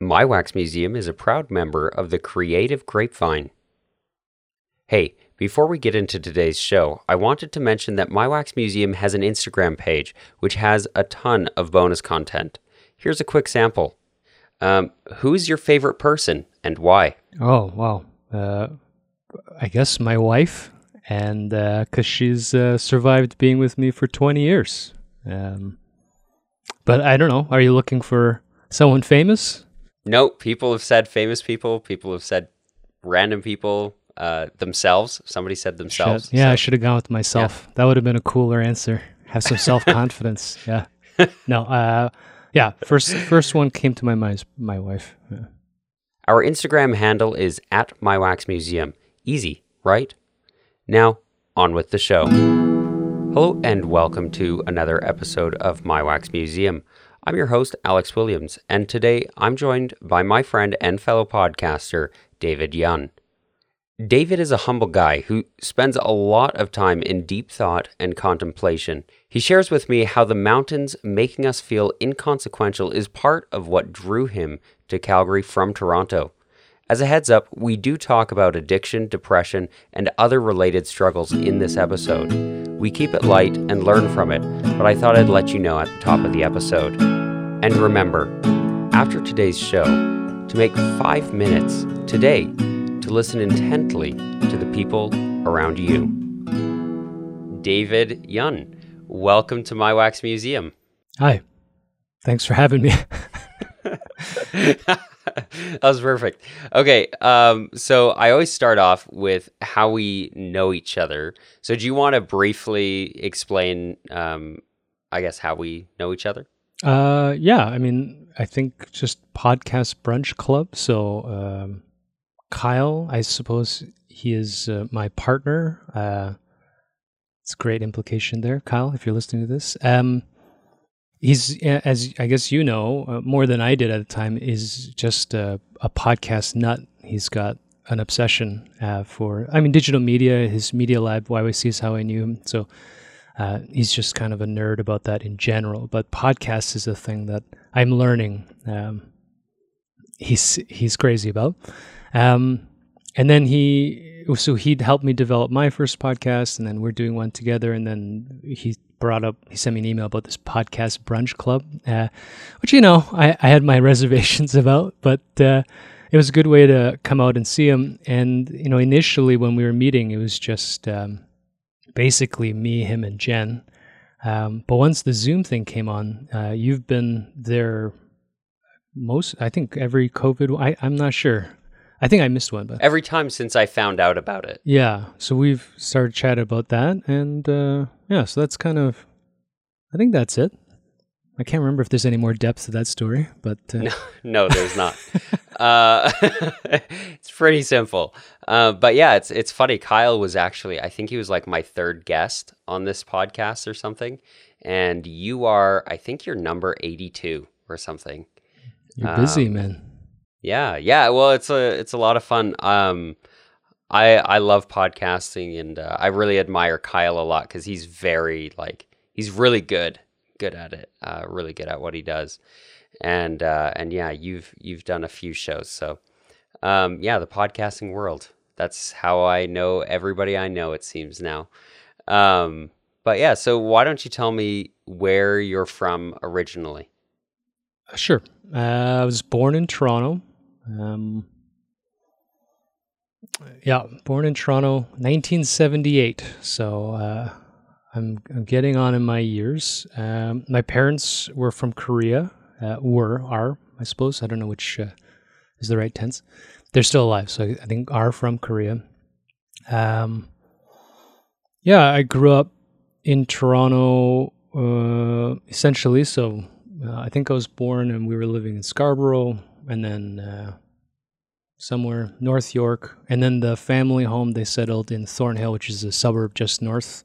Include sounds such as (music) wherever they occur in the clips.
My Wax Museum is a proud member of the Creative Grapevine. Hey, before we get into today's show, I wanted to mention that My Wax Museum has an Instagram page which has a ton of bonus content. Here's a quick sample. Um, who's your favorite person and why? Oh wow! Uh, I guess my wife, and because she's uh, survived being with me for twenty years. Um, but I don't know. Are you looking for someone famous? No, people have said famous people. People have said random people uh, themselves. Somebody said themselves. Shit. Yeah, so- I should have gone with myself. That would have been a cooler answer. Have some self confidence. (laughs) yeah. No. Uh, yeah. First, first one came to my mind. is My wife. Yeah. Our Instagram handle is at My Wax Museum. Easy, right? Now, on with the show. Hello and welcome to another episode of My Wax Museum. I'm your host, Alex Williams, and today I'm joined by my friend and fellow podcaster, David Yun. David is a humble guy who spends a lot of time in deep thought and contemplation. He shares with me how the mountains making us feel inconsequential is part of what drew him to Calgary from Toronto. As a heads up, we do talk about addiction, depression, and other related struggles in this episode. We keep it light and learn from it, but I thought I'd let you know at the top of the episode. And remember, after today's show, to make five minutes today to listen intently to the people around you. David Yun, welcome to My Wax Museum. Hi. Thanks for having me. (laughs) (laughs) that was perfect. Okay, um, so I always start off with how we know each other. So, do you want to briefly explain, um, I guess, how we know each other? Uh, yeah, I mean, I think just podcast brunch club. So, um, Kyle, I suppose he is uh, my partner. Uh, it's great implication there, Kyle, if you're listening to this. Um, he's, as I guess you know, uh, more than I did at the time, is just a, a podcast nut. He's got an obsession uh, for, I mean, digital media. His media lab, YYC, is how I knew him. So, uh, he's just kind of a nerd about that in general. But podcasts is a thing that I'm learning. Um, he's he's crazy about. Um, and then he so he'd helped me develop my first podcast, and then we're doing one together. And then he brought up he sent me an email about this podcast brunch club, uh, which you know I, I had my (laughs) reservations about, but. Uh, it was a good way to come out and see him. And you know, initially when we were meeting, it was just um, basically me, him, and Jen. Um, but once the Zoom thing came on, uh, you've been there most. I think every COVID. I, I'm not sure. I think I missed one, but Every time since I found out about it. yeah. So we've started chatting about that, and uh, yeah. So that's kind of. I think that's it. I can't remember if there's any more depth to that story, but uh, No, no, there's not. (laughs) uh, (laughs) it's pretty simple. Uh, but yeah, it's it's funny. Kyle was actually, I think he was like my third guest on this podcast or something. And you are, I think you're number 82 or something. you're busy, Um, man. Yeah, yeah. Well, it's a it's a lot of fun. Um, I I love podcasting, and uh, I really admire Kyle a lot because he's very like he's really good good at it. Uh, really good at what he does, and uh, and yeah, you've you've done a few shows, so um, yeah, the podcasting world. That's how I know everybody I know. It seems now. Um, but yeah, so why don't you tell me where you're from originally? Sure. Uh, I was born in Toronto. Um, yeah, born in Toronto, 1978. So uh, I'm, I'm getting on in my years. Um, my parents were from Korea. Uh, were, are, I suppose. I don't know which uh, is the right tense. They're still alive, so I think are from Korea. Um, yeah, I grew up in Toronto uh, essentially. So uh, I think I was born and we were living in Scarborough and then uh, somewhere North York. And then the family home they settled in Thornhill, which is a suburb just north.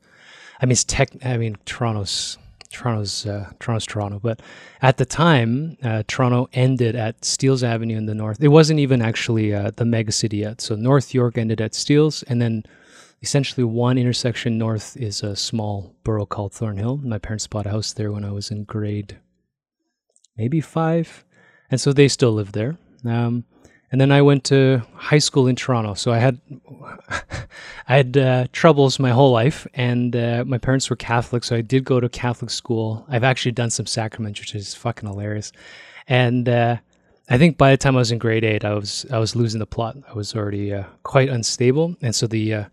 I mean, it's tech. I mean, Toronto's Toronto's uh, Toronto's Toronto, but at the time, uh, Toronto ended at Steeles Avenue in the north. It wasn't even actually uh, the mega city yet. So North York ended at Steeles, and then essentially one intersection north is a small borough called Thornhill. My parents bought a house there when I was in grade maybe five, and so they still live there. Um, and then I went to high school in Toronto. So I had I had uh, troubles my whole life, and uh, my parents were Catholic, so I did go to Catholic school. I've actually done some sacraments, which is fucking hilarious. And uh, I think by the time I was in grade eight, I was I was losing the plot. I was already uh, quite unstable, and so the uh,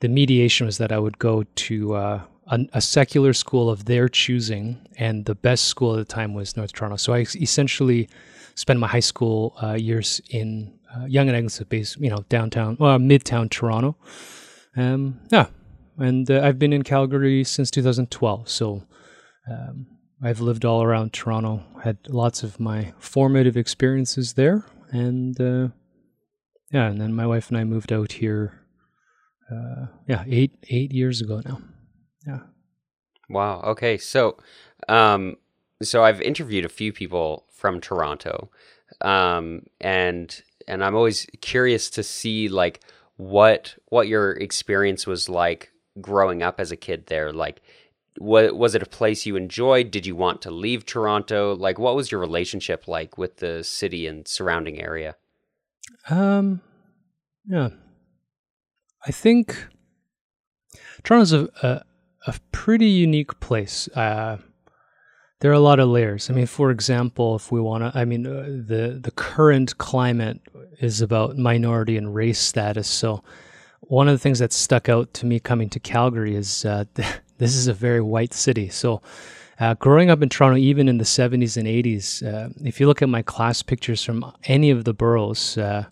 the mediation was that I would go to uh, a, a, secular school of their choosing, and the best school at the time was North Toronto. So I essentially spent my high school years in uh, Yonge and Eglinton, base, you know, downtown, well, midtown Toronto. Um, yeah, and uh, I've been in Calgary since 2012. So. Um, I've lived all around Toronto, had lots of my formative experiences there, and uh, yeah, and then my wife and I moved out here. Uh, yeah, eight eight years ago now. Yeah. Wow. Okay. So, um, so I've interviewed a few people from Toronto, um, and and I'm always curious to see like what what your experience was like growing up as a kid there. Like, what was it a place you enjoyed? Did you want to leave Toronto? Like, what was your relationship like with the city and surrounding area? Um, yeah, I think Toronto's a, a, a pretty unique place. Uh, there are a lot of layers. I mean, for example, if we want to, I mean, uh, the the current climate is about minority and race status. So, one of the things that stuck out to me coming to Calgary is uh, (laughs) this is a very white city. So, uh, growing up in Toronto, even in the 70s and 80s, uh, if you look at my class pictures from any of the boroughs, uh,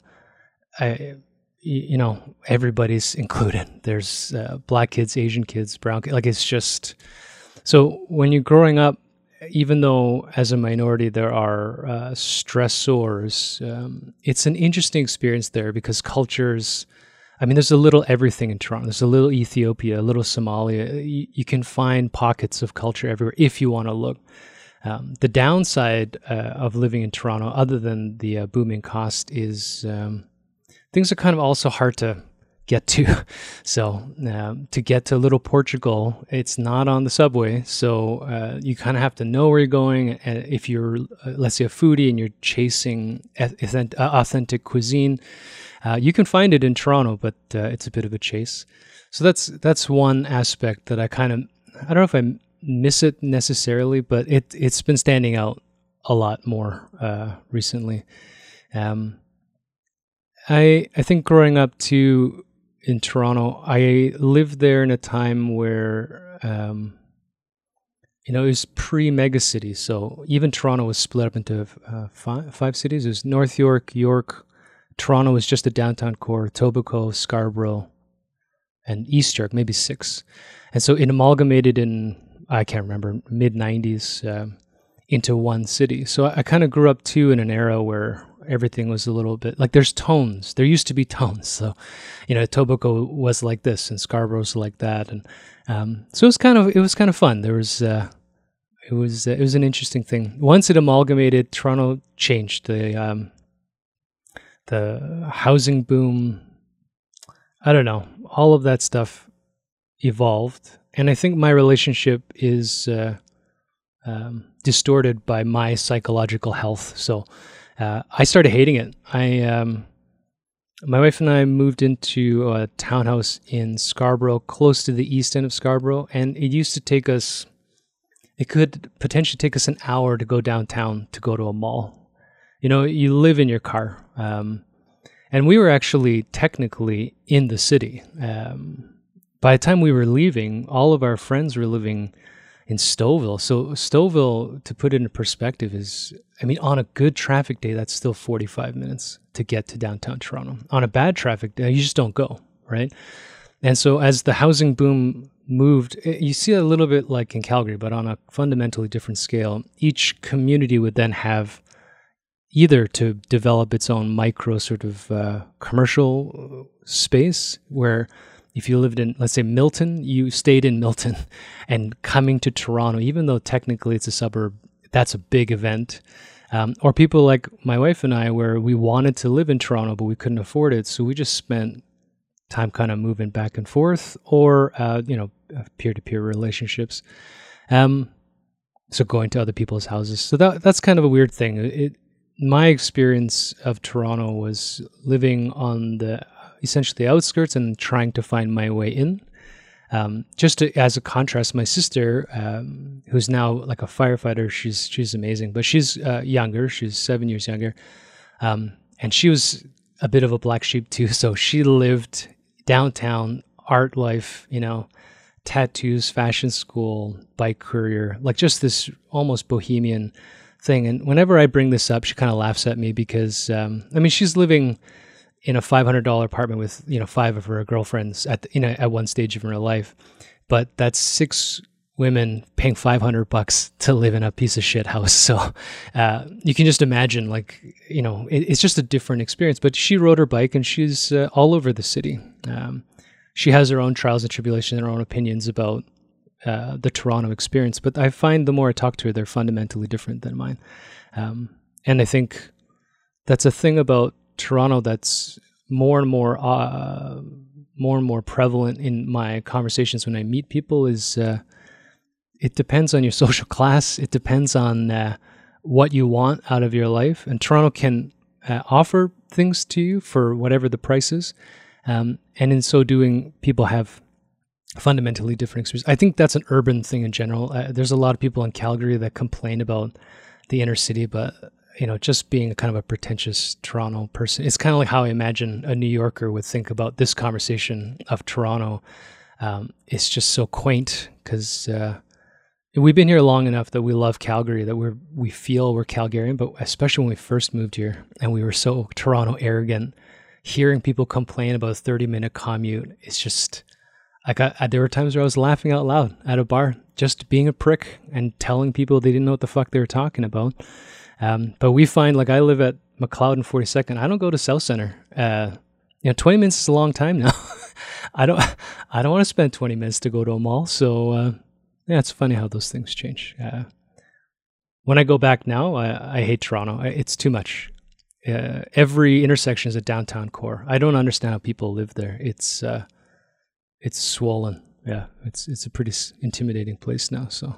I, you know, everybody's (laughs) included. There's uh, black kids, Asian kids, brown kids. Like it's just so when you're growing up, even though as a minority there are uh, stressors, um, it's an interesting experience there because cultures I mean, there's a little everything in Toronto. There's a little Ethiopia, a little Somalia. You, you can find pockets of culture everywhere if you want to look. Um, the downside uh, of living in Toronto, other than the uh, booming cost, is um, things are kind of also hard to get to. (laughs) So um, to get to Little Portugal, it's not on the subway. So uh, you kind of have to know where you're going. And if you're, uh, let's say, a foodie and you're chasing authentic cuisine, uh, you can find it in Toronto, but uh, it's a bit of a chase. So that's that's one aspect that I kind of I don't know if I miss it necessarily, but it it's been standing out a lot more uh, recently. Um, I I think growing up too in Toronto, I lived there in a time where um, you know it was pre mega city. so even Toronto was split up into uh, five five cities. It was North York, York, Toronto was just the downtown core, Etobicoke, Scarborough, and East York, maybe six. And so it amalgamated in, I can't remember, mid 90s uh, into one city. So I, I kind of grew up too in an era where everything was a little bit like there's tones. There used to be (laughs) tones. So, you know, Etobicoke was like this and Scarborough's like that. And um, so it was kind of, it was kind of fun. There was, uh, it was, uh, it was an interesting thing. Once it amalgamated, Toronto changed. The, um, the housing boom. I don't know. All of that stuff evolved, and I think my relationship is uh, um, distorted by my psychological health. So uh, I started hating it. I um, my wife and I moved into a townhouse in Scarborough, close to the east end of Scarborough, and it used to take us. It could potentially take us an hour to go downtown to go to a mall you know, you live in your car. Um, and we were actually technically in the city. Um, by the time we were leaving, all of our friends were living in Stouffville. So Stouffville, to put it in perspective, is I mean, on a good traffic day, that's still 45 minutes to get to downtown Toronto. On a bad traffic day, you just don't go, right? And so as the housing boom moved, eh, you see a little bit like in Calgary, but on a fundamentally different scale. Each community would then have either to develop its own micro sort of uh, commercial space where if you lived in let's say milton you stayed in milton (laughs) and coming to toronto even though technically it's a suburb that's a big event. Um, or people like my wife and i where we wanted to live in toronto but we couldn't afford it so we just spent time kind of moving back and forth or uh, you know peer-to-peer relationships. Um, so going to other people's houses. So that that's kind of a weird thing. It my experience of Toronto was living on the essentially outskirts and trying to find my way in. Um, just to, as a contrast, my sister, um, who's now like a firefighter, she's she's amazing, but she's uh, younger. She's seven years younger, um, and she was a bit of a black sheep too. (laughs) So she lived downtown, art life, you know, tattoos, fashion school, bike courier, like just this almost bohemian thing. And whenever I bring this up, she kind of laughs at me because um, I mean she's living in a five hundred dollar apartment with you know five of her girlfriends at the, you know at one stage of her life, but that's six women paying 500 bucks to live in a piece of shit house. (laughs) So uh, you can just imagine like you know it, it's just a different experience. But she rode her bike and she's uh, all over the city. Um, she has her own trials and tribulations her own opinions about uh, the toronto experience. But i find the more i talk to her they're fundamentally different than mine. Um, and i think that's a thing about toronto that's more and more uh, more and more prevalent in my conversations when i meet people is uh, it depends on your (laughs) social class. It depends on uh, what you want out of your life. And Toronto can uh, offer things to you for whatever the price is. Um, and in so doing, people have fundamentally different experiences. I think that's an urban thing in general. Uh, there's a lot of people in Calgary that complain about the inner city, but you know, just being kind of a pretentious Toronto person, it's kind of like how I imagine a New Yorker would think about this conversation of Toronto. Um, it's just so quaint because uh, we've been here long enough that we love Calgary, that we're we feel we're Calgarian, but especially when we first moved here and we were so Toronto arrogant, hearing people complain about a 30 minute commute, it's just like I, there were times where I was laughing out loud at a bar, just being a prick and telling people they didn't know what the fuck they were talking about. Um, but we find like I live at Macleod and 42nd. I don't go to Southcentre. Uh, you know, 20 minutes is a long time now. (laughs) I don't, (laughs) I don't want to spend 20 minutes to go to a mall. So, uh, yeah, it's funny how those things change. Uh, when I go back now, I, I hate Toronto. It's too much. Uh, every intersection is a downtown core. I don't understand how people live there. It's uh, it's swollen. Yeah, it's it's a pretty intimidating place now. So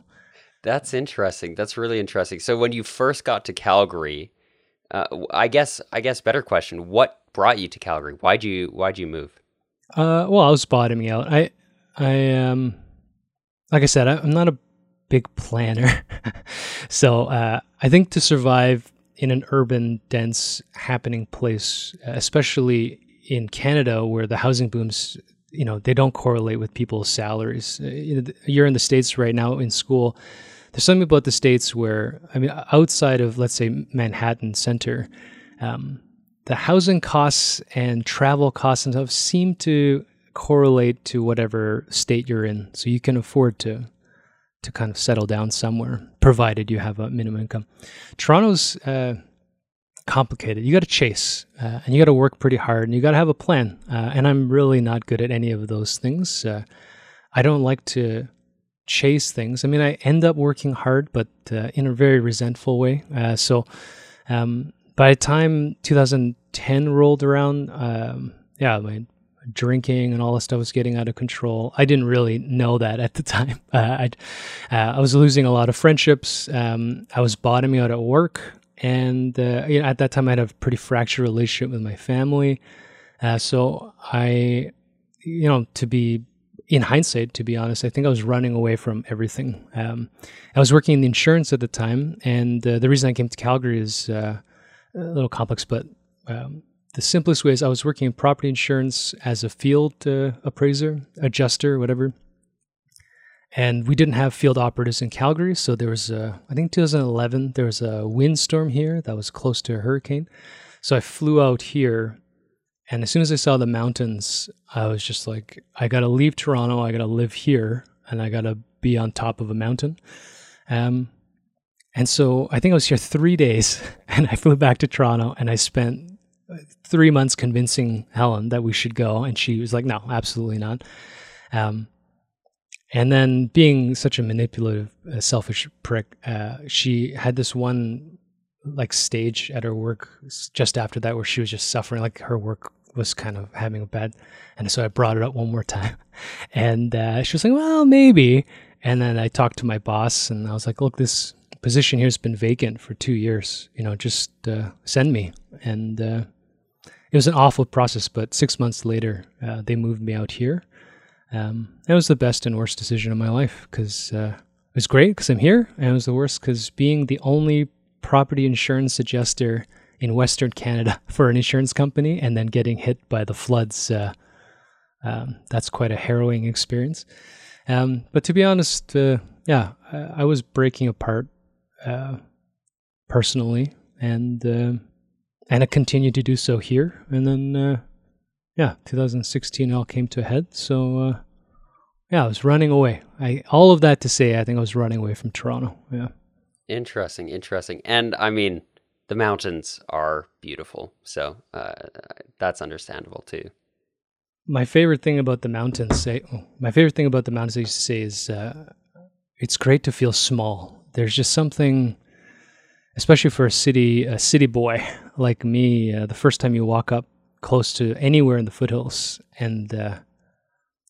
that's interesting. That's really interesting. So when you first got to Calgary, uh, I guess I guess better question: What brought you to Calgary? Why'd you Why'd you move? Uh, well, I was bottoming out. I I um like I said, I'm not a big planner. (laughs) so uh, I think to survive in an urban, dense, happening place, especially in Canada where the housing booms, you know, they don't correlate with people's salaries. Uh, you're in the States right now in school. There's something about the States where, I mean, outside of, let's say, Manhattan Center, um, the housing costs and travel costs and stuff seem to correlate to whatever state you're in, so you can afford to to kind of settle down somewhere, provided you have a minimum income. Toronto's uh, complicated. You got to chase, uh, and you got to work pretty hard, and you got to have a plan. Uh, and I'm really not good at any of those things. Uh, I don't like to chase things. I mean, I end up working hard, but uh, in a very resentful way. Uh, so. Um, by the time 2010 rolled around, um, yeah, my drinking and all this stuff was getting out of control. I didn't really know that at the (laughs) time. Uh, I, uh, I was losing a lot of friendships. Um, I was bottoming out at work, and uh, you know, at that time I had a pretty fractured relationship with my family. Uh, so I, you know, to be in hindsight, to be honest, I think I was running away from everything. Um, I was working in the insurance at the time, and uh, the reason I came to Calgary is uh, a little complex, but um, the simplest way is I was working in property insurance as a field uh, appraiser, adjuster, whatever. And we didn't have field operatives in Calgary, so there was a, I think 2011 there was a windstorm here that was close to a hurricane. So I flew out here, and as soon as I saw the mountains, I was just like, I gotta leave Toronto, I gotta live here, and I gotta be on top of a mountain. Um, and so I think I was here three days, (laughs) and I flew back to Toronto, and I spent three months convincing Helen that we should go, and she was like, "No, absolutely not." Um, and then, being such a manipulative, uh, selfish prick, uh, she had this one like stage at her work just after that where she was just suffering, like her work was kind of having a bad. And so I brought it up one more (laughs) time, and uh, she was like, "Well, maybe." And then I talked to my boss, and I was like, "Look, this position here has been vacant for two years. You know, just uh, send me. And uh, it was an awful process, but six months later, uh, they moved me out here. Um, it was the best and worst decision of my life because uh, it was great because I'm here, and it was the worst because being the only property insurance adjuster in Western Canada (laughs) for an insurance company and then getting hit by the floods, uh, um, that's quite a harrowing experience. Um, but to be honest, uh, yeah, I, I, was breaking apart uh, personally, and uh, and I continued to do so here. And then, uh, yeah, 2016 all came to a head. So uh, yeah, I was running away. I all of that to say, I think I was running away from Toronto. Yeah. Interesting, interesting, and I mean, the mountains are beautiful, so uh, that's understandable too. My favorite thing about the mountains, say, oh, my favorite thing about the mountains, I used to say, is uh, it's great to feel small. There's just something, especially for a city, a city boy (laughs) like me. Uh, the first time you walk up close to anywhere in the foothills, and uh,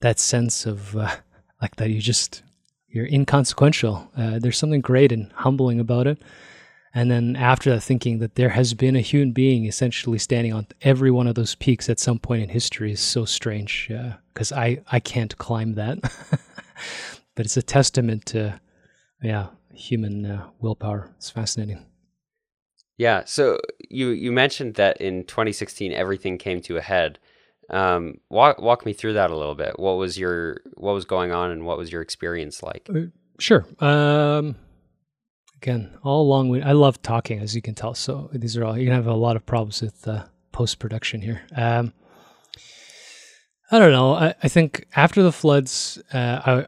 that sense of uh, like that you just you're inconsequential. Uh, there's something great and humbling about it. And then after that, thinking that there has been a human being essentially standing on every one of those peaks at some point in history is so strange because uh, I, I can't climb that. (laughs) but it's a testament to, yeah, human uh, willpower. It's fascinating. Yeah. So you, you mentioned that in 2016, everything came to a head. Um, walk walk me through that a little bit. What was your what was going on, and what was your experience like? Uh, sure. Um, again, all along. I love talking, as you can tell. So these are all you're gonna have a lot of problems with uh, post production here. Um, I don't know. I, I think after the floods, uh, I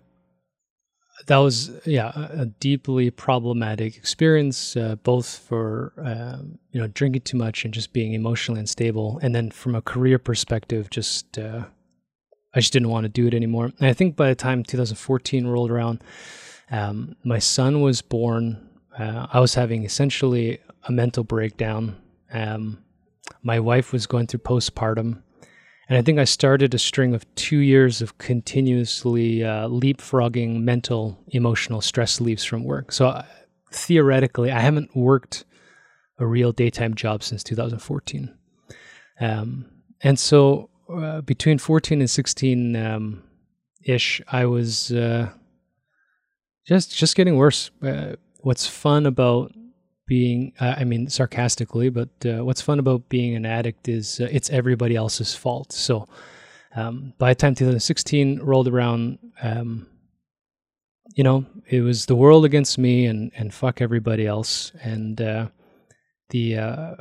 that was yeah a deeply problematic experience uh, both for um, you know drinking too much and just being emotionally unstable. And then from a career perspective just uh, i just didn't want to do it anymore. And i think by the time 2014 rolled around um, my son was born uh, i was having essentially a mental breakdown. Um, my wife was going through postpartum and I think I started a string of two years of continuously uh, leapfrogging mental, emotional stress leaves from work. So uh, theoretically, I haven't worked a real daytime job since 2014. Um, and so uh, between 14 and 16 um, ish, I was uh, just just getting worse. Uh, what's fun about being uh, i mean sarcastically but uh, what's fun about being an addict is uh, it's everybody else's fault. So um, by the time 2016 rolled around um, you know it was the world against me and and fuck everybody else. And uh, the uh,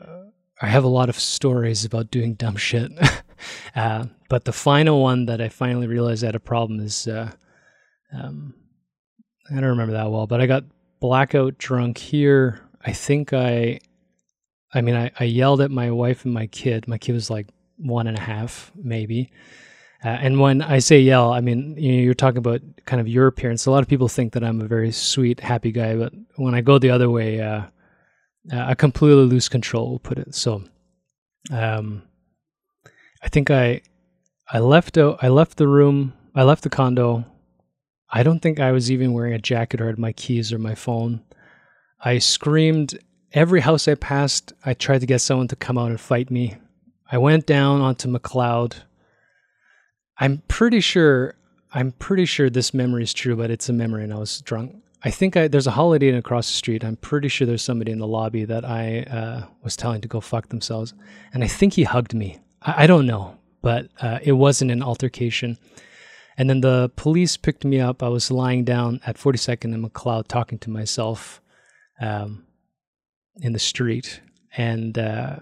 i have a lot of stories about doing dumb shit. (laughs) Uh, but the final one that i finally realized I had a problem is um, i don't remember that well but i got blackout drunk here I think I, I mean, I, I yelled at my wife and my kid. My kid was like one and a half, maybe. Uh, and when I say yell, I mean you know, you're talking about kind of your appearance. A lot of people think that I'm a very sweet, happy guy, but when I go the other way, uh, uh I completely lose control. We'll put it so. Um, I think I, I left out. I left the room. I left the condo. I don't think I was even wearing a jacket or had my keys or my phone. I screamed every house I passed. I tried to get someone to come out and fight me. I went down onto Macleod. I'm pretty sure I'm pretty sure this memory is true, but it's a memory and I was drunk. I think I, there's a Holiday Inn across the street. I'm pretty sure there's somebody in the lobby that I uh, was telling to go fuck themselves. And I think he hugged me. I, I don't know, but uh, it wasn't an altercation. And then the police picked me up. I was lying down at 42nd and Macleod talking to myself um, in the street, and uh,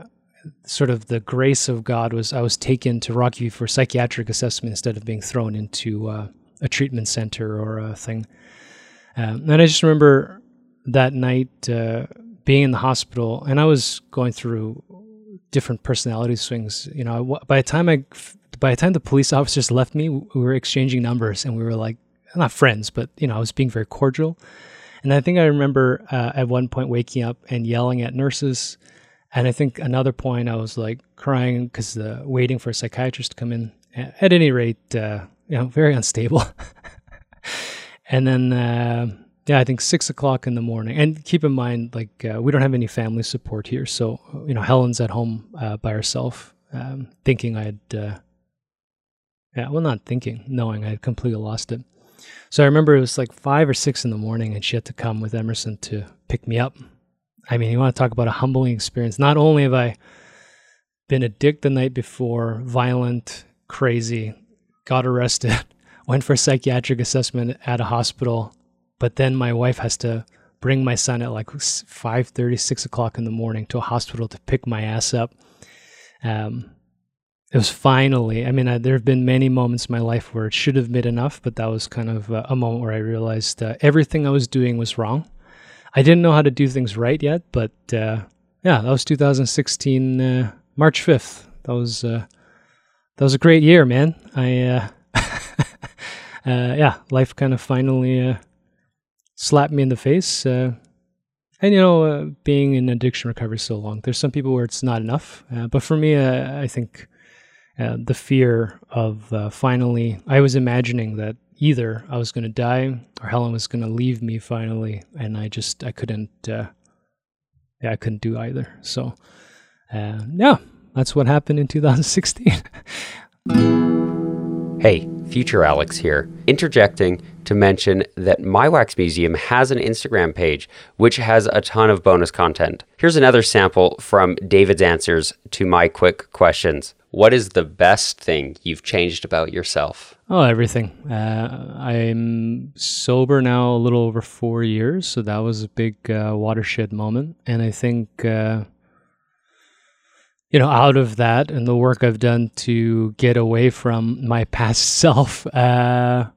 sort of the grace of God was I was taken to Rockyview for psychiatric assessment instead of being thrown into uh, a treatment center or a thing. Um, and I just remember that night uh, being in the hospital, and I was going through different personality swings. You know, by the time I, by the time the police officers left me, we were exchanging numbers, and we were like not friends, but you know, I was being very cordial. And I think I remember uh, at one point waking up and yelling at nurses. And I think another point I was like crying because uh, waiting for a psychiatrist to come in. At any rate, uh, you know, very unstable. (laughs) and then, uh, yeah, I think six o'clock in the morning. And keep in mind, like uh, we don't have any family support here, so you know Helen's at home uh, by herself, um, thinking I'd, uh, yeah, well, not thinking, knowing I had completely lost it. So I remember it was like five or six in the morning, and she had to come with Emerson to pick me up. I mean, you want to talk about a humbling experience. Not only have I been a dick the night before, violent, crazy, got arrested, (laughs) went for a psychiatric assessment at a hospital, but then my wife has to bring my son at like 5 6 o'clock in the morning to a hospital to pick my ass up um, it was finally i mean I, there have been many moments in my life where it should have been enough but that was kind of uh, a moment where i realized uh, everything i was doing was wrong i didn't know how to do things right yet but uh, yeah that was 2016 uh, march 5th that was uh, that was a great year man i uh, (laughs) yeah life kind of finally slapped me in the face. And you know, being in addiction recovery so long, there's some people where it's not enough. But for me, I think uh, the fear of uh, finally, I was imagining that either I was going to die or Helen was going to leave me finally, and I just I couldn't, yeah, I couldn't do either. So, yeah, that's what happened in 2016. (laughs) hey, future Alex here, interjecting to mention that My Wax Museum has an Instagram page which has a ton of bonus content. Here's another sample from David's answers to my quick questions. What is the best thing you've changed about yourself? Oh, everything. Uh, I'm sober now a little over four years, so that was a big uh, watershed moment. And I think, uh, you know, out of that and the work I've done to get away from my (laughs) past self, uh,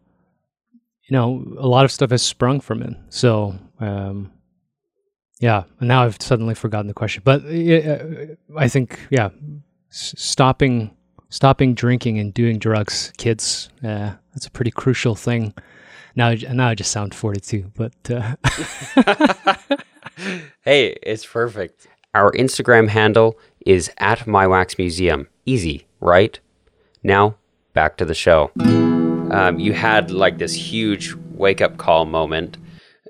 you know, a lot of stuff has sprung from it. So, um, yeah, and now I've suddenly forgotten the question, but uh, I think, yeah, stopping, stopping drinking and doing drugs, kids, uh, that's a pretty crucial thing. Now, now I just sound 42, but, uh... (laughs) hey, it's perfect. Our Instagram handle is at My Wax Museum. Easy, right? Now, back to the show um, you had like this huge wake up call moment.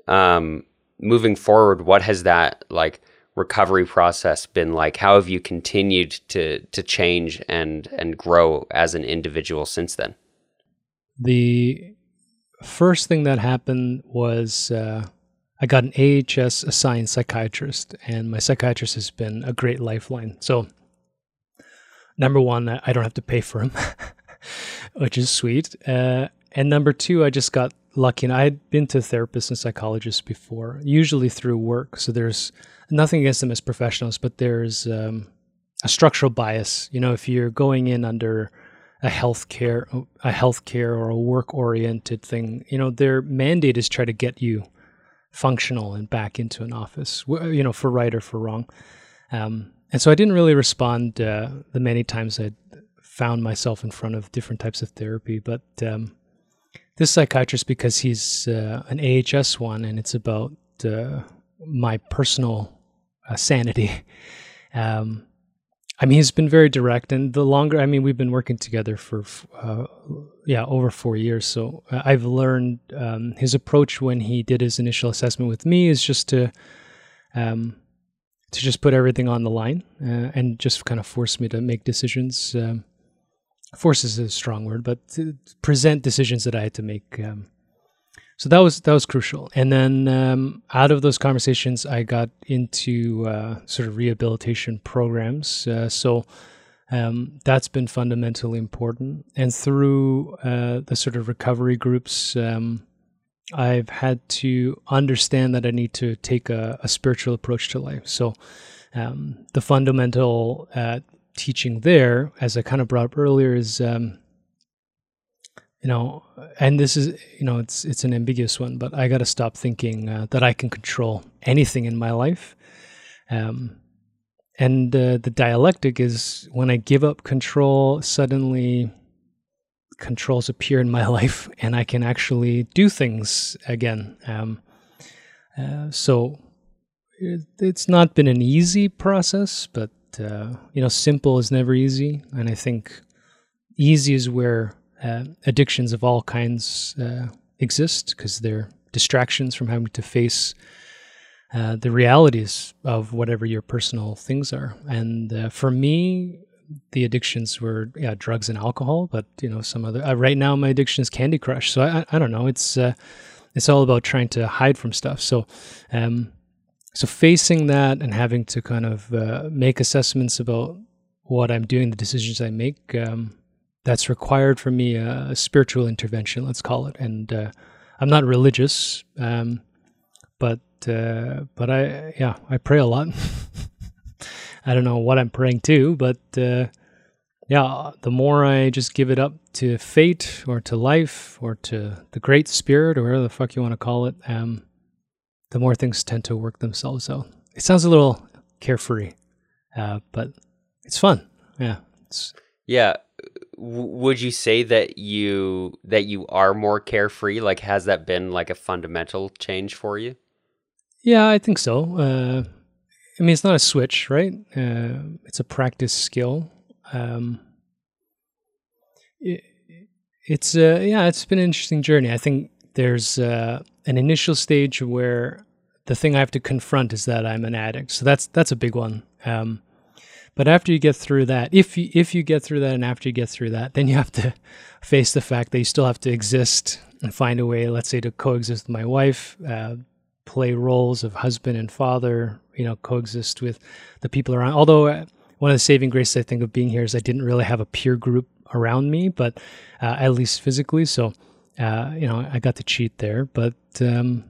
Um, moving forward, what has that like recovery process been like? How have you continued to to change and and grow as an individual since then? The first thing that happened was uh, I got an AHS assigned psychiatrist, and my psychiatrist has been a great lifeline. So, number one, I don't have to pay for him. (laughs) which is sweet. Uh, and number two, I just got lucky. And I had been to therapists and psychologists before, usually through work. So there's nothing against them as professionals, but there's um, a structural bias. You know, if you're going in under a healthcare, a healthcare or a work oriented thing, you know, their mandate is try to get you functional and back into an office, you know, for right or for wrong. Um, and so I didn't really respond uh, the many times I'd found myself in front of different types of therapy. But um, this psychiatrist, because he's uh, an AHS one and it's about uh, my personal uh, sanity, (laughs) um, I mean, he's been very direct. And the longer, I mean, we've been working together for, uh, yeah, over four years. So uh, I've learned um, his approach when he did his initial assessment with me is just to, um, to just put everything on the line uh, and just kind of force me to make decisions um, force is a strong word, but to present decisions that I had to make. Um, so that was that was crucial. And then um, out of those conversations, I got into uh, sort of rehabilitation programs. Uh, so um, that's been fundamentally important. And through uh, the sort of recovery groups, um, I've had to understand that I need to take a, a spiritual approach to life. So um, the fundamental uh, teaching there, as I kind of brought up earlier, is um, you know, and this is you know, it's it's an ambiguous one, but I got to stop thinking uh, that I can control anything in my life. Um, and uh, the dialectic is when I give up control, suddenly controls appear in my (laughs) life, and I can actually do things again. Um, uh, so it, it's not been an easy process, but uh, you know, simple is never easy, and I think easy is where uh, addictions of all kinds uh, exist because they're distractions from having to face uh, the realities of whatever your personal things are. And uh, for me, the addictions were yeah drugs and alcohol, but you know some other. Uh, right now, my addiction is Candy Crush. So I I don't know. It's it's all about trying to hide from stuff. So um, so facing that and having to kind of uh, make assessments about what I'm doing, the decisions I make. Um, that's required for me uh, a spiritual intervention, let's call it. And uh, I'm not religious, um, but uh, but I yeah I pray a lot. (laughs) I don't know what I'm praying to, but uh, yeah, the more I just give it up to fate or to life or to the Great Spirit or whatever the fuck you want to call it, um, the more things tend to work themselves out. It sounds a little carefree, uh, but it's fun. Yeah. It's, yeah. W- would you say that you that you are more carefree? Like, has that been like a fundamental change for you? Yeah, I think so. Uh, I mean, it's not a switch, right? Uh, it's a practice skill. Um, it, it's uh, yeah, it's been an interesting journey. I think there's uh, an initial stage where the thing I have to confront is that I'm an addict. So that's that's a big one. Um, but after you get through that, if you if you get through that, and after you get through that, then you have to (laughs) face the fact that you still have to exist and find a way, let's say, to coexist with my wife, uh, play roles of husband and father, you know, coexist with the people around. Although uh, one of the saving graces I think of being here is I didn't really have a peer group around me, but uh, at least physically. So, uh, you know, I got to cheat there. But um,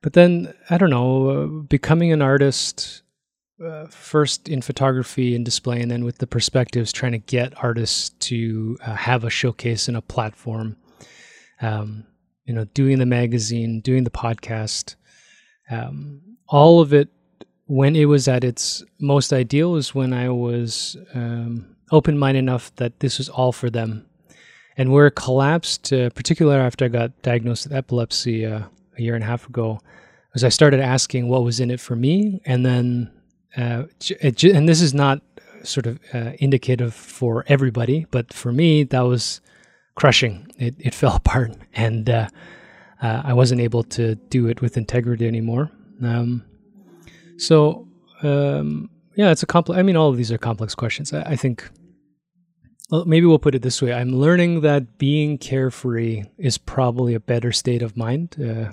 but then I don't know, becoming an artist. Uh, first in photography and display, and then with the perspectives, trying to get artists to uh, have a showcase and a platform. Um, you know, doing the magazine, doing the podcast, um, all of it when it was at its most ideal was when I was um, open minded enough that this was all for them. And where it collapsed, uh, particularly after I got diagnosed with epilepsy uh, a year and a half ago, was I started asking what was in it for me. And then, uh, it, and this is not sort of uh, indicative for everybody, but for me, that was crushing. It, it (laughs) fell apart. And, uh, uh, I wasn't able to do it with integrity anymore. Um, so um, yeah, it's a complex. I mean, all of these are complex questions. I, I think maybe we'll put it this way: I'm learning that being carefree is probably a better state of mind, uh,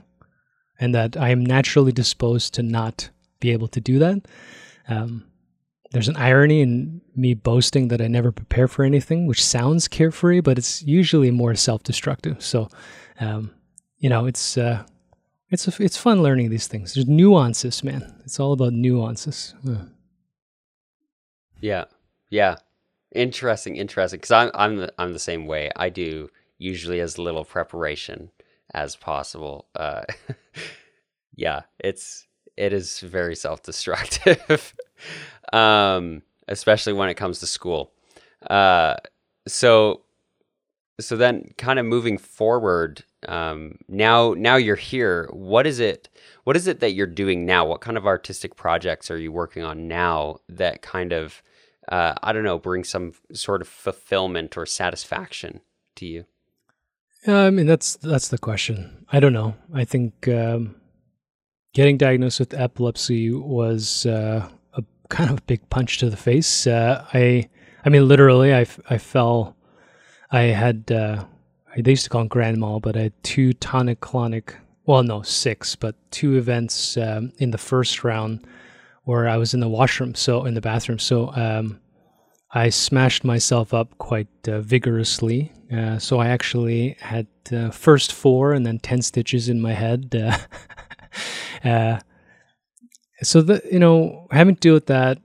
and that I am naturally disposed to not be able to do that. Um, there's an irony in me boasting that I never prepare for anything, which sounds carefree, but it's usually more self-destructive. So, um, you know, it's uh, it's a, it's fun learning these things. There's nuances, man. It's all about nuances. Uh. Yeah, yeah, interesting, interesting. Because I'm I'm the, I'm the same way. I do usually as little preparation as possible. Uh, (laughs) yeah, it's it is very self destructive, (laughs) um, especially when it comes to school. Uh, so so then, kind of moving forward um, now now you're here what is it what is it that you're doing now what kind of artistic projects are you working on now that kind of uh, i don't know bring some sort of fulfillment or satisfaction to you? Yeah i mean that's that's the question. I don't know. I think um, getting diagnosed with epilepsy was uh, a kind of big punch to the face. Uh, i i mean literally i, I fell i had uh, they used to call them grand mal, but I had two tonic clonic, well, no, six, but two events um, in the first round where I was in the washroom, so in the bathroom. So um, I smashed myself up quite uh, vigorously. Uh, so I actually had uh, first four and then 10 stitches in my head. Uh, (laughs) uh, so, the, you know, having to deal with that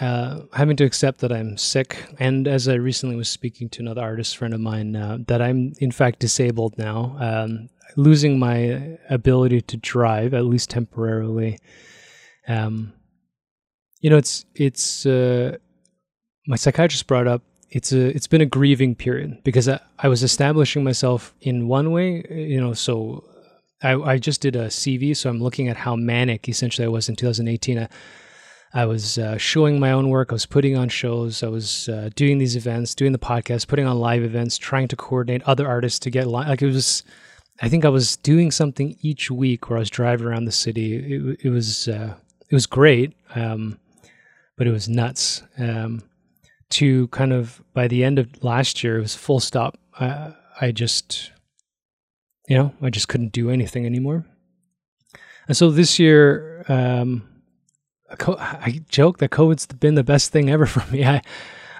uh, having to accept that I'm sick, and as I recently was speaking to another artist friend of mine, that I'm in fact disabled now, um, losing my ability to drive at least temporarily. Um, you know, it's it's uh, my psychiatrist brought up. It's a it's been a grieving period because I, I was establishing myself in one way, you know. So I, I just did a CV, so I'm looking at how manic essentially I was in 2018. I, I was uh, showing my own work. I was putting on shows. I was uh, doing these events, doing the podcast, putting on live events, trying to coordinate other artists to get live. Like it was, I think I was doing something each week where I was driving around the city. It, it was uh, it was great, um, but it was nuts. Um, to kind of by the end of last year, it was full stop. I, I just, you know, I just couldn't do anything anymore. And so this year, um, I joke that COVID's been the best thing ever (laughs) for me. I,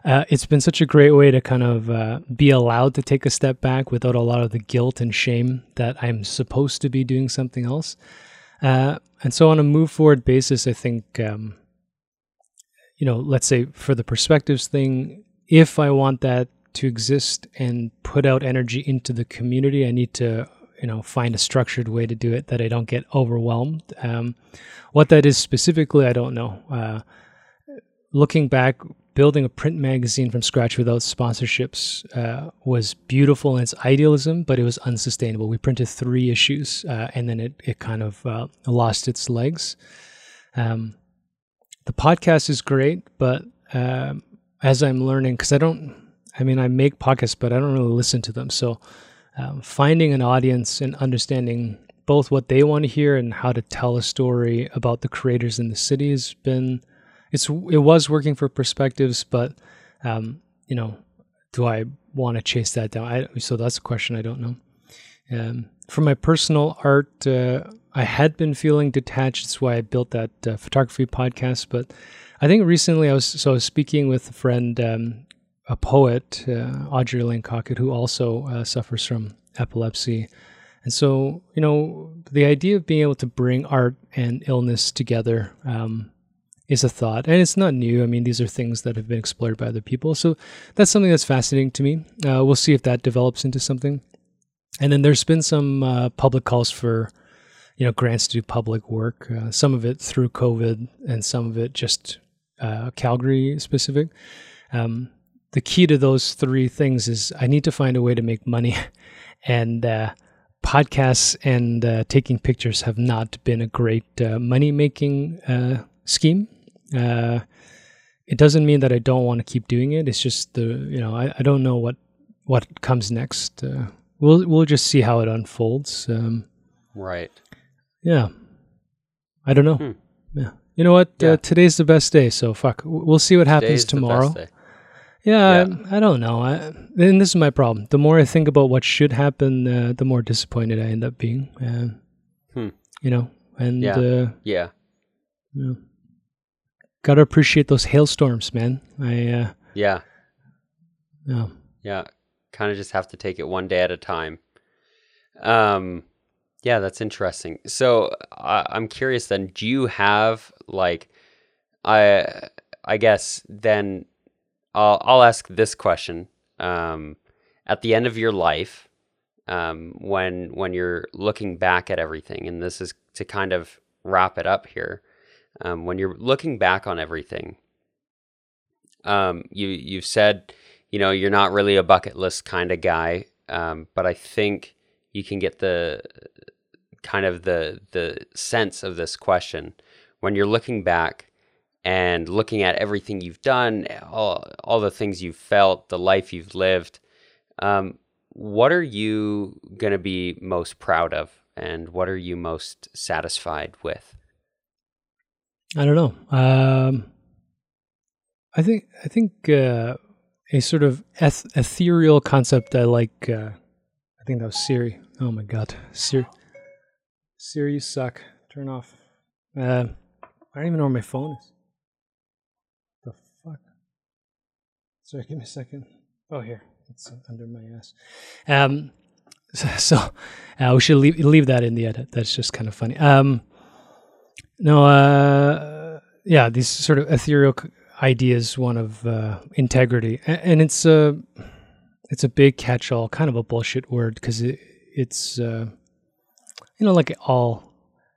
uh, it's been such a great way to kind of uh, be allowed to take a step back without a lot of the guilt and shame that I'm supposed to be doing something else. Uh, and so, on a move forward basis, I think, um, you know, let's say for the perspectives thing, if I want that to exist and put out energy into the community, I need to you know find a structured way to do it that I don't get overwhelmed. Um, what that is specifically, I don't know. Uh, looking back, building a print magazine from scratch without sponsorships uh, was beautiful in its idealism, but it was unsustainable. We printed three issues, uh, and then it it kind of uh, lost its legs. Um, the podcast is great, but um, as I'm learning, because I don't, I mean, I make podcasts, but I don't really listen to them, so um, finding an audience and understanding both what they want to hear and how to tell a story about the creators in the city has been it's it was working for perspectives but um, you know do i want to chase that down? I, so that's a question i don't know. Um, for my personal art uh, i had been feeling detached that's why i built that uh, photography podcast but i think recently i was so I was speaking with a friend um, a poet, uh, Audrey Lane Cockett, who also uh, suffers from epilepsy. And so, you know, the idea of being able to bring art and illness together um, is a thought. And it's not new. I mean, these are things that have been explored by other people. So that's something that's fascinating to me. Uh, we'll see if that develops into something. And then there's been some uh, public calls for, you know, grants to do public work, uh, some of it through COVID and some of it just uh, Calgary specific. Um, the key to those three things is I need to find a way to make money, (laughs) and uh, podcasts and uh, taking pictures have not been a great uh, money making uh, scheme. Uh, it doesn't mean that I don't want to keep doing it. It's just the you know I, I don't know what what comes next. Uh, we'll we'll just see how it unfolds. Um, right. Yeah. I don't know. Hmm. Yeah. You know what? Yeah. today's the best day, so fuck. We'll see what happens tomorrow. Yeah, yeah. I, I, don't know. I, and this is my problem. The more I think about what should happen, uh, the more disappointed I end up being. Uh, hmm. You know, and yeah, uh, yeah. You know, gotta appreciate those hailstorms, man. I uh, yeah, yeah, yeah. Kind of just have to take it one day at a time. Um, yeah, that's interesting. So I'm curious. Then, do you have like, I I guess then I'll, I'll ask this question. Um, at the end of your life, um, when when you're looking back at everything, and this is to kind of wrap it up here, um, when you're looking back on everything, um, you you've said, you know, you're not really a bucket list kind of guy, um, but I think you can get the kind of the the sense of this question when you're looking back and looking at everything you've done, all, all the things you've felt, the life you've lived, um, what are you going to be most proud of? And what are you most satisfied with? I don't know. Um, I think I think uh, a sort of eth- ethereal concept I like. Uh, I think that was Siri. Oh my god, Siri, Siri, you suck. Turn off. Uh, I don't even know where my phone is. The fuck? Sorry, give me a second. Oh, here. It's under my ass. Um, (laughs) so, uh, we should leave, leave that in the edit. That's just kind of funny. Um, no, uh, yeah, these sort of ethereal ideas, one of uh, integrity, and, and, it's a it's a big catch-all, kind of a bullshit word because it, it's uh, you know like all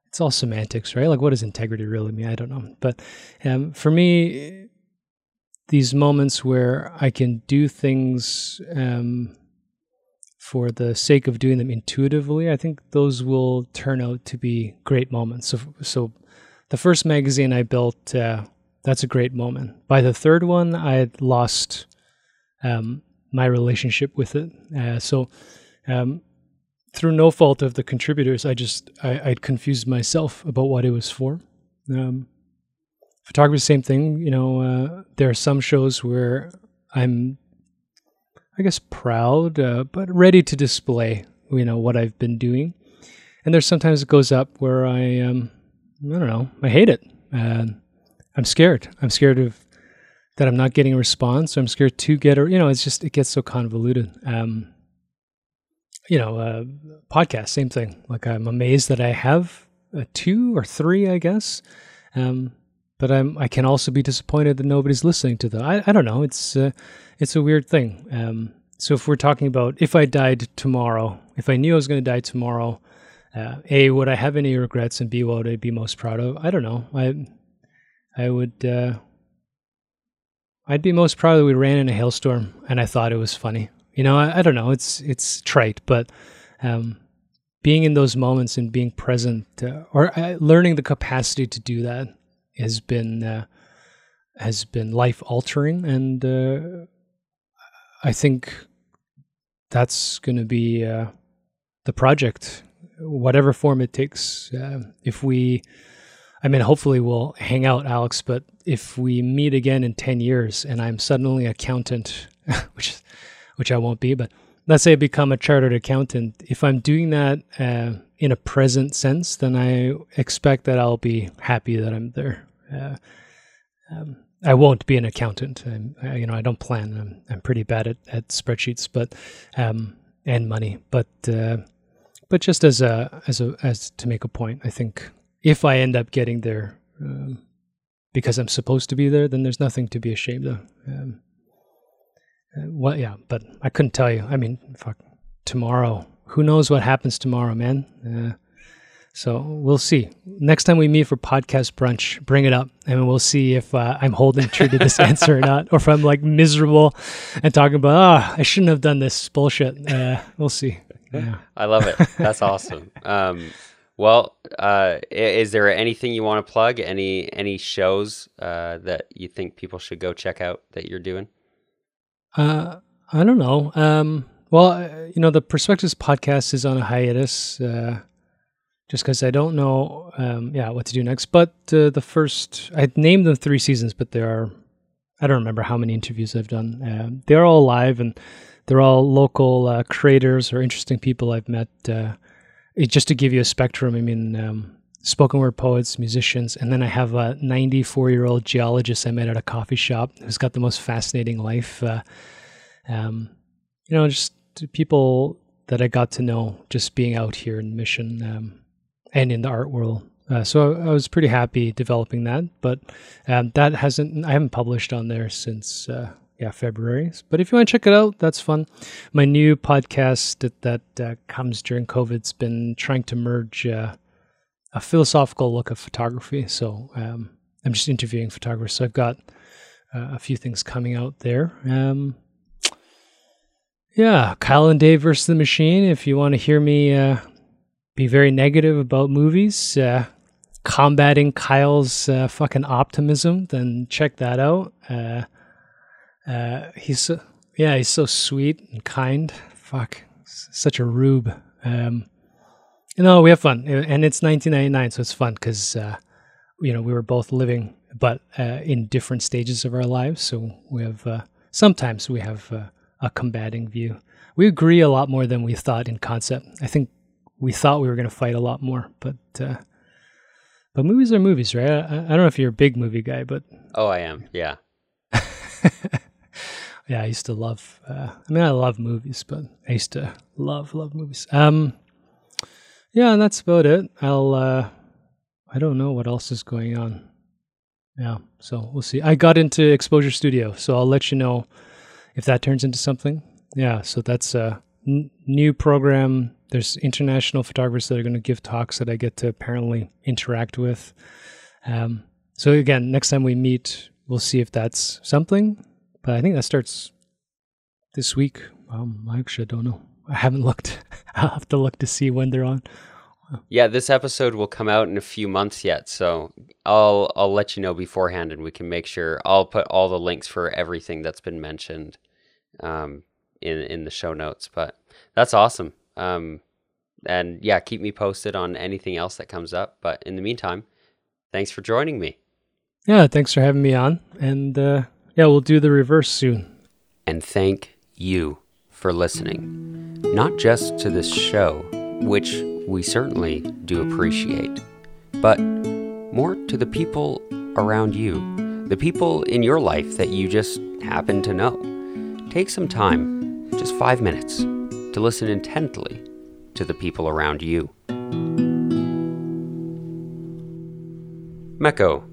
it's all semantics, right? Like what does integrity really mean? I don't know, but um, for me, these moments where I can do things um, for the sake of doing them intuitively, I think those will turn out to be great moments. So, so the first magazine I built, uh, that's a great moment. By the third one, I had lost um, my relationship with it. Uh, so, um, through no fault of the contributors, I just I, I'd confused myself about what it was for. Um, photography, same thing. You know, uh, there are some shows where I'm, I guess, proud, uh, but ready to display. You know what I've been doing, and there's sometimes it goes up where I um, I don't know, I hate it. Uh, I'm scared. I'm scared of that I'm not getting a response. So I'm scared to get a, you know, it's just, it gets so convoluted. Um, you know, uh, podcast, same thing. Like I'm amazed that I have a two or three, I guess. Um, but I'm, I can also be disappointed that nobody's listening to them. I, I don't know. It's, uh, it's a weird thing. Um, so if we're talking about if I died tomorrow, if I knew I was going to die tomorrow, uh, a would I have any regrets, and b what would I be most proud of? I don't know. I I would uh, I'd be most proud that we ran in a hailstorm and I thought it was funny. You know, I, I don't know. It's it's trite, but um, being in those moments and being present, uh, or uh, learning the capacity to do that, has been uh, has been life altering, and uh, I think that's going to be uh, the project, whatever form it takes. Uh, if we I mean, hopefully we'll hang out, Alex. But if we meet again in ten years and I'm suddenly accountant, (laughs) which which I won't be, but let's say I become a chartered accountant. If I'm doing that uh, in a present sense, then I expect that I'll be happy that I'm there. Uh, um, I won't be an accountant. I, you know, I don't plan. I'm, I'm pretty bad at, at spreadsheets, but um, and money. But uh, but just as a as a as to make a point, I think if I end up getting there um, because I'm supposed to be there, then there's nothing to be ashamed of. Um, uh, well, yeah, but I couldn't tell you. I mean, fuck, tomorrow. Who knows what happens tomorrow, man? Uh, so we'll see. Next time we meet for podcast brunch, bring it up, and we'll see if uh, I'm holding true to this answer or not, or if I'm like miserable and talking about, ah, oh, I shouldn't have done this bullshit. Uh, we'll see. (laughs) Yeah. I love it. That's awesome. Um, well, uh, is there anything you want to plug? Any any shows uh, that you think people should go check out that you're doing? Uh, I don't know. Um, well, uh, you know, the Perspectives podcast is on a hiatus, uh, just because I don't know, um, yeah, what to do next. But uh, the first, I named them three seasons, but there are, I don't remember how many interviews I've done. Uh, they're all live and they're all local uh, creators or interesting people I've met it, just to give you a spectrum, I mean, um, spoken word poets, musicians, and then I have a 94 year old geologist I met at a coffee shop who's got the most fascinating life. Uh, um, you know, just people that I got to know just being out here in Mission um, and in the art world. Uh, so I, I, was pretty happy developing that, but um, that hasn't I haven't published on there since uh, yeah, February. But if you want to check it out, that's fun. My new podcast that, that uh, comes during COVID's been trying to merge uh, a philosophical look of photography. So um, I'm just interviewing photographers. So I've got uh, a few things coming out there. Um, yeah, Kyle and Dave versus the Machine. If you want to hear me uh, be very negative about movies, uh, combating Kyle's uh, fucking optimism, then check that out. Uh, he's so, yeah, he's so sweet and kind. Fuck, such a rube. Um, you know, we have fun, uh, and it's 1999, so it's fun because uh, you know we were both living, but uh, in different stages of our lives. So we have uh, sometimes we have uh, a combating view. We agree a lot more than we thought in concept. I think we thought we were going to fight a lot more, but but movies are movies, right? I, I, don't know if you're a big movie guy, but oh, I am. Yeah. (laughs) yeah, I used to love. Uh, I mean, I love movies, but I used to love love movies. Um, yeah, and that's about it. I'll. Uh, I don't know what else is going on. Yeah, so we'll see. I got into Exposure Studio, so I'll let you know if that turns into something. Yeah, so that's a n- new program. There's international photographers that are going to give talks that I get to apparently interact with. Um, so again, next time we meet, we'll see if that's something but I think that starts this week. Um, I actually don't know. I haven't looked. (laughs) I'll have to look to see when they're on. Yeah, this episode will come out in a few months yet, so I'll I'll let you know beforehand, and we can make sure I'll put all the links for everything that's been mentioned um, in in the show notes. But that's awesome. Um, And yeah, keep me posted on anything else that comes up. But in the meantime, thanks for joining me. Yeah, thanks for having me on. And uh, yeah, we'll do the reverse soon. And thank you for listening, not just to this show, which we certainly do appreciate, but more to the people around you, the people in your life that you just happen to know. Take some time, just five minutes, to listen intently to the people around you. Meko,